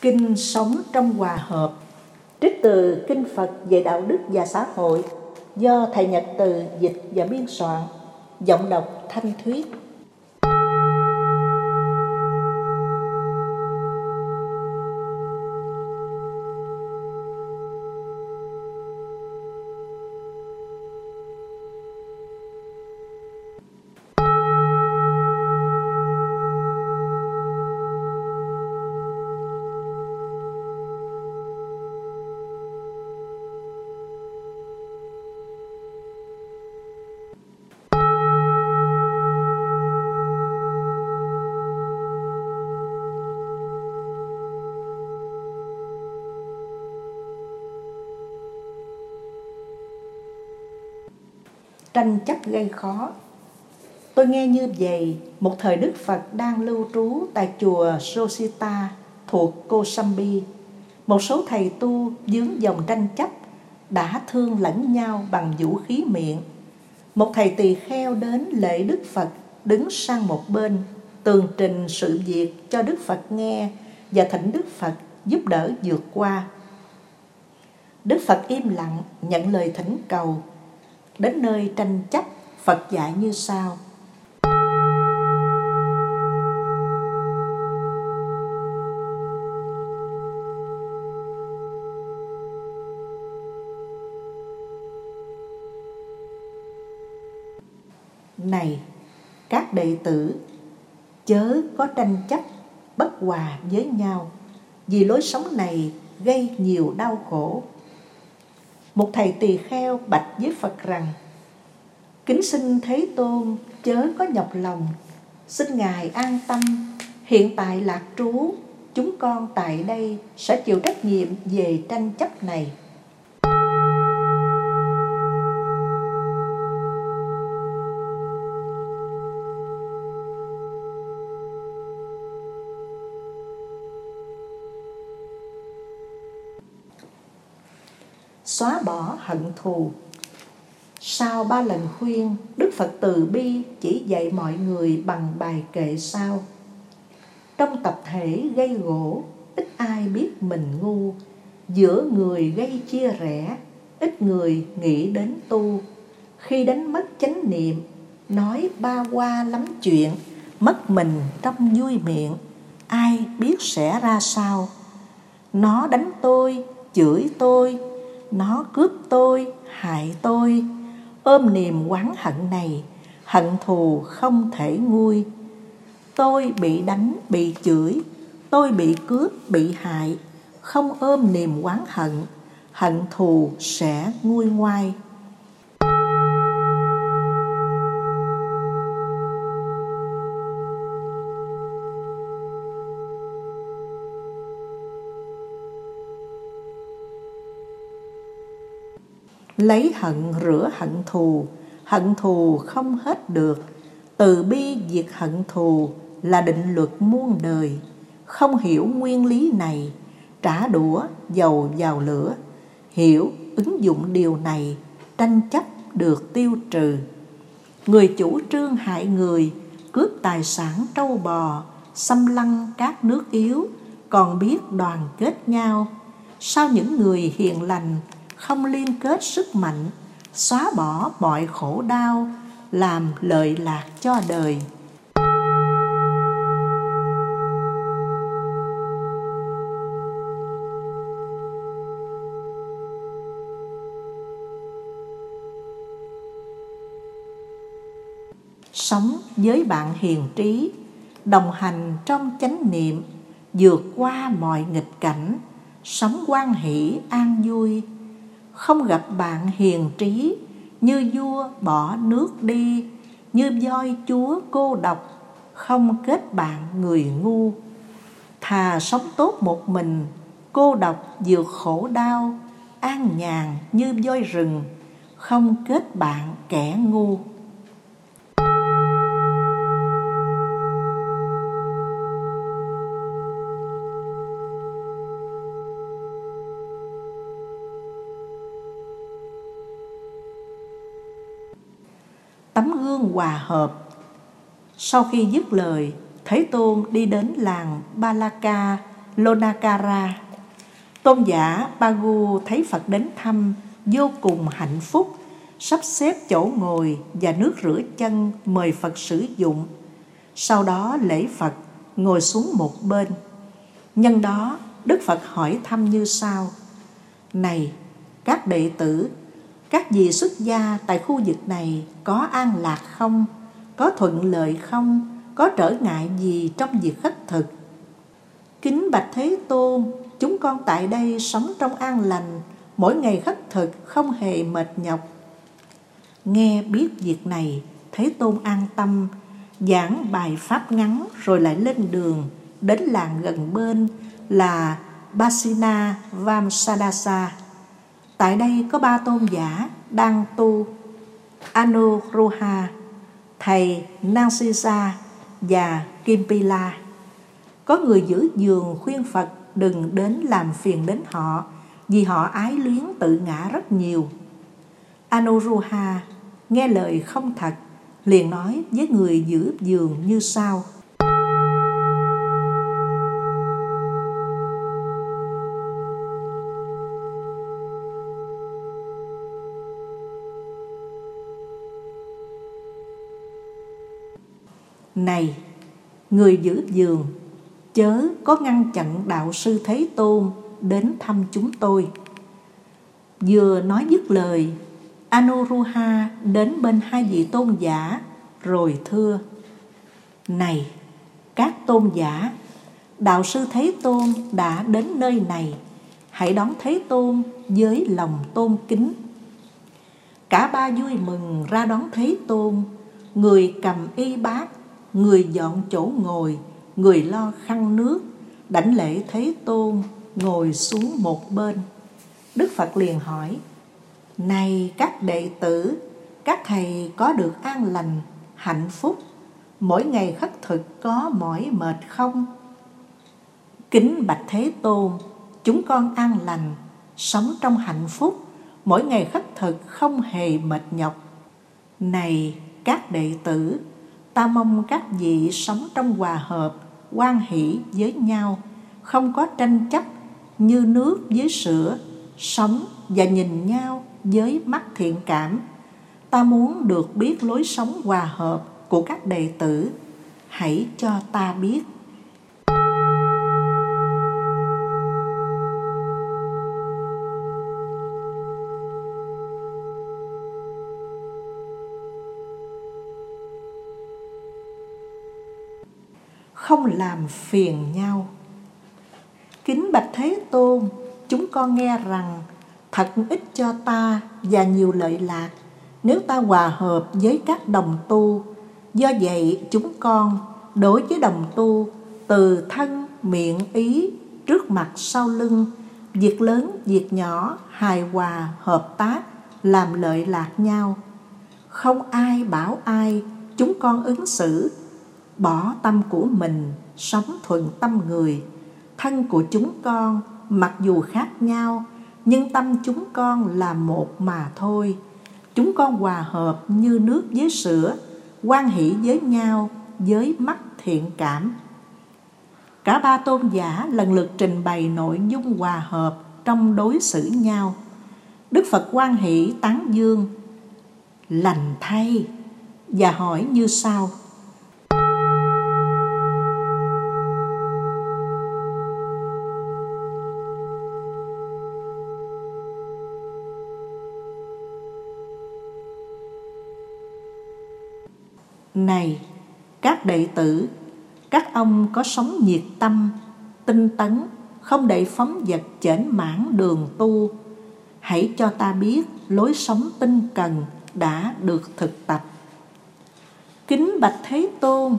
Kinh sống trong hòa hợp. Trích từ Kinh Phật về đạo đức và xã hội do Thầy Nhật Từ dịch và biên soạn. Giọng đọc Thanh Thuyết tranh chấp gây khó. Tôi nghe như vậy, một thời Đức Phật đang lưu trú tại chùa Sosita thuộc Kosambi. Một số thầy tu dướng dòng tranh chấp đã thương lẫn nhau bằng vũ khí miệng. Một thầy tỳ kheo đến lễ Đức Phật đứng sang một bên tường trình sự việc cho Đức Phật nghe và thỉnh Đức Phật giúp đỡ vượt qua. Đức Phật im lặng nhận lời thỉnh cầu đến nơi tranh chấp Phật dạy như sau. Này, các đệ tử, chớ có tranh chấp bất hòa với nhau, vì lối sống này gây nhiều đau khổ một thầy tỳ kheo bạch với Phật rằng, Kính xin Thế Tôn chớ có nhọc lòng. Xin Ngài an tâm. Hiện tại lạc trú, Chúng con tại đây sẽ chịu trách nhiệm về tranh chấp này. Xóa bỏ hận thù. Sau ba lần khuyên, Đức Phật từ bi chỉ dạy mọi người bằng bài kệ sau. Trong tập thể gây gỗ, ít ai biết mình ngu, giữa người gây chia rẽ, ít người nghĩ đến tu. Khi đánh mất chánh niệm, nói ba qua lắm chuyện, mất mình trong vui miệng, ai biết sẽ ra sao. Nó đánh tôi, chửi tôi, nó cướp tôi, hại tôi. Ôm niềm oán hận này, hận thù không thể nguôi. Tôi bị đánh, bị chửi. Tôi bị cướp, bị hại. Không ôm niềm oán hận hận thù sẽ nguôi ngoai. Lấy hận rửa hận thù hận thù không hết được. Từ bi diệt hận thù là định luật muôn đời. Không hiểu nguyên lý này, trả đũa, dầu vào lửa. Hiểu ứng dụng điều này, tranh chấp được tiêu trừ. Người chủ trương hại người, cướp tài sản trâu bò, xâm lăng các nước yếu, còn biết đoàn kết nhau. Sao những người hiền lành không liên kết sức mạnh, xóa bỏ mọi khổ đau, làm lợi lạc cho đời. Sống với bạn hiền trí, đồng hành trong chánh niệm, vượt qua mọi nghịch cảnh, sống quan hỷ, an vui không gặp bạn hiền trí, như vua bỏ nước đi, như voi chúa cô độc, không kết bạn người ngu. Thà sống tốt một mình, cô độc vượt khổ đau, an nhàn như voi rừng, không kết bạn kẻ ngu. Tấm gương hòa hợp. Sau khi dứt lời, Thế Tôn đi đến làng Balaka Lonakara. Tôn giả Pagu thấy Phật đến thăm vô cùng hạnh phúc, sắp xếp chỗ ngồi và nước rửa chân mời Phật sử dụng. Sau đó lễ Phật ngồi xuống một bên. Nhân đó, Đức Phật hỏi thăm như sau. Này, các đệ tử, các vị xuất gia tại khu vực này có an lạc không? Có thuận lợi không? Có trở ngại gì trong việc khất thực? Kính Bạch Thế Tôn, chúng con tại đây sống trong an lành, mỗi ngày khất thực không hề mệt nhọc. Nghe biết việc này, Thế Tôn an tâm, giảng bài pháp ngắn rồi lại lên đường đến làng gần bên là Basina Vamsadasa. Tại đây có ba tôn giả đang tu Anuruha, thầy Nansisa và Kimpila. Có người giữ giường khuyên Phật đừng đến làm phiền đến họ vì họ ái luyến tự ngã rất nhiều. Anuruha nghe lời không thật liền nói với người giữ giường như sau Này, người giữ giường, chớ có ngăn chặn đạo sư Thế Tôn đến thăm chúng tôi. Vừa nói dứt lời, Anuruha đến bên hai vị tôn giả rồi thưa Này các tôn giả Đạo sư Thế Tôn đã đến nơi này Hãy đón Thế Tôn với lòng tôn kính Cả ba vui mừng ra đón Thế Tôn Người cầm y bát Người dọn chỗ ngồi Người lo khăn nước Đảnh lễ Thế Tôn Ngồi xuống một bên Đức Phật liền hỏi này các đệ tử, các thầy có được an lành, hạnh phúc, mỗi ngày khất thực có mỏi mệt không? Kính Bạch Thế Tôn, chúng con an lành, sống trong hạnh phúc, mỗi ngày khất thực không hề mệt nhọc. Này các đệ tử, ta mong các vị sống trong hòa hợp, quan hỷ với nhau, không có tranh chấp như nước với sữa, sống và nhìn nhau với mắt thiện cảm. Ta muốn được biết lối sống hòa hợp của các đệ tử. Hãy cho ta biết. Không làm phiền nhau kính bạch thế tôn chúng con nghe rằng thật ít cho ta và nhiều lợi lạc nếu ta hòa hợp với các đồng tu. Do vậy chúng con đối với đồng tu từ thân, miệng, ý, trước mặt, sau lưng, việc lớn, việc nhỏ, hài hòa, hợp tác, làm lợi lạc nhau. Không ai bảo ai, chúng con ứng xử, bỏ tâm của mình, sống thuận tâm người. Thân của chúng con, mặc dù khác nhau, nhưng tâm chúng con là một mà thôi. Chúng con hòa hợp như nước với sữa quan hỷ với nhau với mắt thiện cảm. Cả ba tôn giả lần lượt trình bày nội dung hòa hợp trong đối xử nhau. Đức phật quan hỷ tán dương lành thay. Và hỏi như sau Này, các đệ tử, các ông có sống nhiệt tâm, tinh tấn, không để phóng vật chểnh mãn đường tu. Hãy cho ta biết lối sống tinh cần đã được thực tập. Kính bạch Thế Tôn,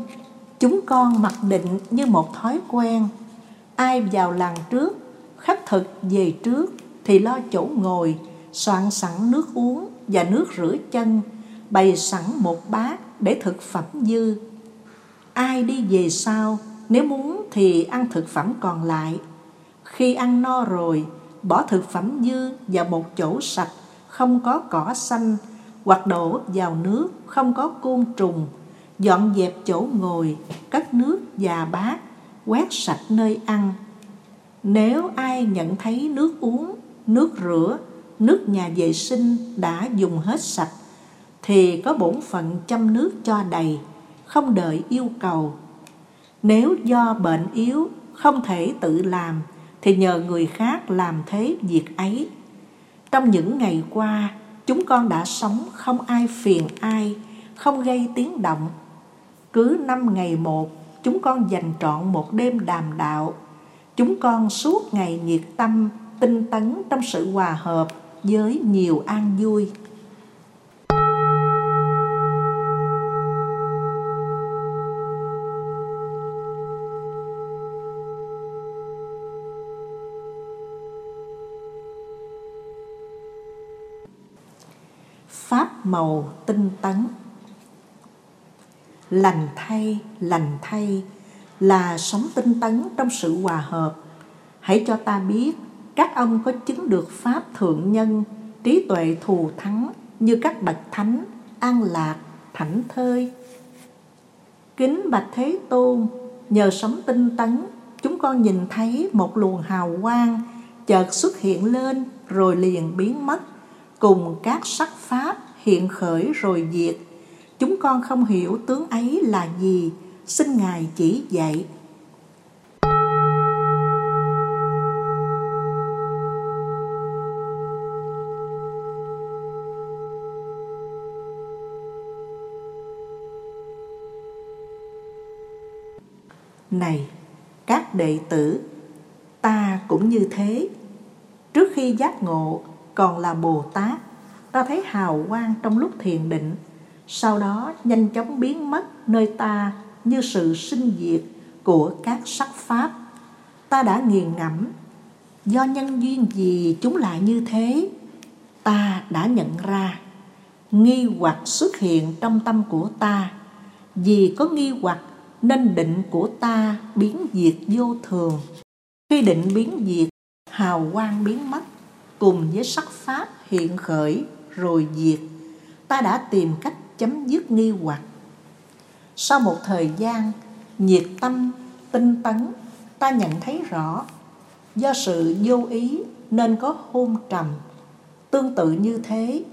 chúng con mặc định như một thói quen. Ai vào làng trước, khắc thực về trước thì lo chỗ ngồi, soạn sẵn nước uống và nước rửa chân, bày sẵn một bát để thực phẩm dư. Ai đi về sau, nếu muốn thì ăn thực phẩm còn lại. Khi ăn no rồi, bỏ thực phẩm dư vào một chỗ sạch, không có cỏ xanh, hoặc đổ vào nước, không có côn trùng, dọn dẹp chỗ ngồi, cất nước và bát, quét sạch nơi ăn. nếu ai nhận thấy nước uống nước rửa nước nhà vệ sinh đã dùng hết sạch thì có bổn phận chăm nước cho đầy, không đợi yêu cầu. Nếu do bệnh yếu, không thể tự làm, thì nhờ người khác làm thế việc ấy. Trong những ngày qua, chúng con đã sống không ai phiền ai, không gây tiếng động. Cứ năm ngày một, chúng con dành trọn một đêm đàm đạo. Chúng con suốt ngày nhiệt tâm, tinh tấn trong sự hòa hợp với nhiều an vui. Pháp màu tinh tấn. Lành thay lành thay là sống tinh tấn trong sự hòa hợp. Hãy cho ta biết, các ông có chứng được pháp thượng nhân, trí tuệ thù thắng như các bậc thánh, an lạc, thảnh thơi. Kính bạch thế tôn, nhờ sống tinh tấn, chúng con nhìn thấy một luồng hào quang chợt xuất hiện lên rồi liền biến mất cùng các sắc pháp hiện khởi rồi diệt. Chúng con không hiểu tướng ấy là gì. Xin ngài chỉ dạy. Này, các đệ tử, ta cũng như thế. Trước khi giác ngộ còn là bồ tát. Ta thấy hào quang trong lúc thiền định. Sau đó nhanh chóng biến mất nơi ta như sự sinh diệt của các sắc pháp. Ta đã nghiền ngẫm. Do nhân duyên gì chúng lại như thế? Ta đã nhận ra. Nghi hoặc xuất hiện trong tâm của ta. Vì có nghi hoặc nên định của ta biến diệt vô thường. Khi định biến diệt, hào quang biến mất cùng với sắc pháp hiện khởi rồi diệt. Ta đã tìm cách chấm dứt nghi hoặc. Sau một thời gian, nhiệt tâm, tinh tấn, ta nhận thấy rõ do sự vô ý nên có hôn trầm. Tương tự như thế,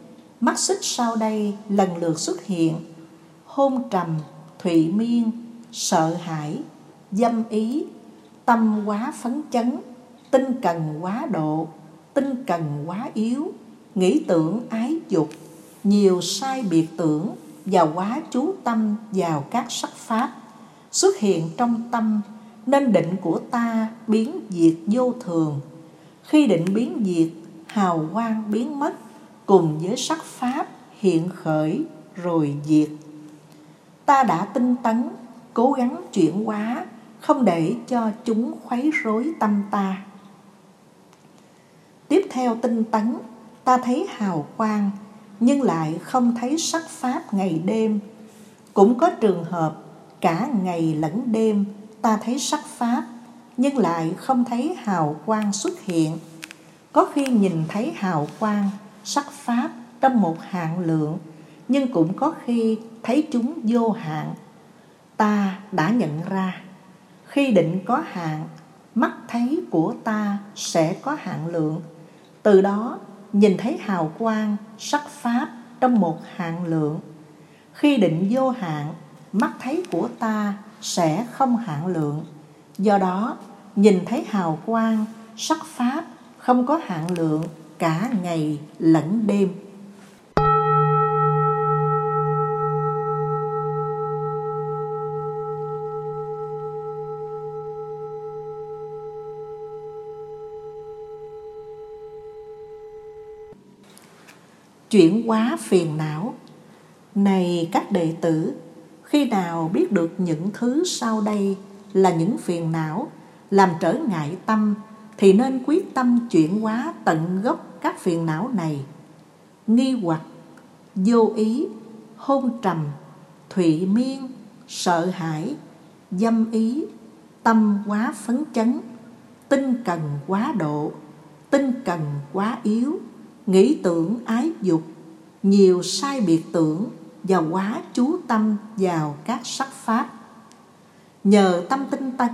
mắt xích sau đây lần lượt xuất hiện. Hôn trầm, thụy miên, sợ hãi, dâm ý, tâm quá phấn chấn, tinh cần quá độ tinh cần quá yếu, nghĩ tưởng ái dục, nhiều sai biệt tưởng và quá chú tâm vào các sắc pháp xuất hiện trong tâm, nên định của ta biến diệt vô thường. Khi định biến diệt, hào quang biến mất, cùng với sắc pháp hiện khởi rồi diệt. Ta đã tinh tấn, cố gắng chuyển hóa, không để cho chúng khuấy rối tâm ta tiếp theo tinh tấn, ta thấy hào quang, nhưng lại không thấy sắc pháp ngày đêm. Cũng có trường hợp, cả ngày lẫn đêm, ta thấy sắc pháp, nhưng lại không thấy hào quang xuất hiện. Có khi nhìn thấy hào quang, sắc pháp trong một hạn lượng, nhưng cũng có khi thấy chúng vô hạn ta đã nhận ra, khi định có hạn mắt thấy của ta sẽ có hạn lượng từ đó, nhìn thấy hào quang, sắc pháp trong một hạn lượng. Khi định vô hạn mắt thấy của ta sẽ không hạn lượng. Do đó, nhìn thấy hào quang, sắc pháp không có hạn lượng cả ngày lẫn đêm. Chuyển hóa phiền não. Này các đệ tử, khi nào biết được những thứ sau đây là những phiền não, làm trở ngại tâm, thì nên quyết tâm chuyển hóa tận gốc các phiền não này. Nghi hoặc, vô ý, hôn trầm, thụy miên, sợ hãi, dâm ý, tâm quá phấn chấn, tinh cần quá độ, tinh cần quá yếu nghĩ tưởng ái dục, nhiều sai biệt tưởng và quá chú tâm vào các sắc pháp. Nhờ tâm tinh tấn,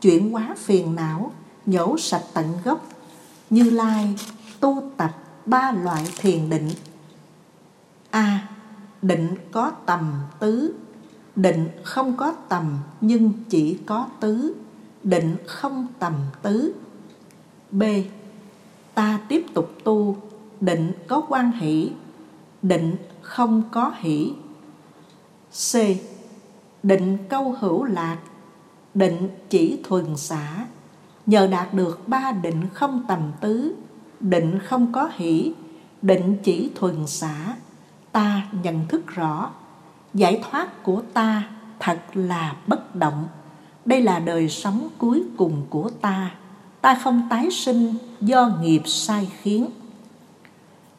chuyển hóa phiền não, nhổ sạch tận gốc, như lai tu tập ba loại thiền định. A. Định có tầm tứ. Định không có tầm nhưng chỉ có tứ. Định không tầm tứ. B. Ta tiếp tục tu định có quan hỷ, định không có hỷ. C. Định câu hữu lạc, định chỉ thuần xả. Nhờ đạt được ba định không tầm tứ, định không có hỷ, định chỉ thuần xả, ta nhận thức rõ. Giải thoát của ta thật là bất động. Đây là đời sống cuối cùng của ta. Ta không tái sinh do nghiệp sai khiến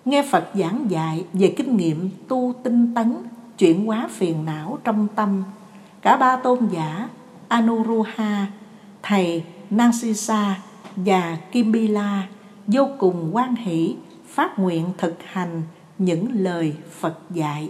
nghe phật giảng dạy về kinh nghiệm tu tinh tấn, chuyển hóa phiền não trong tâm, cả ba tôn giả anuruha thầy nansisa và kimbila vô cùng quan hỷ, phát nguyện thực hành những lời phật dạy.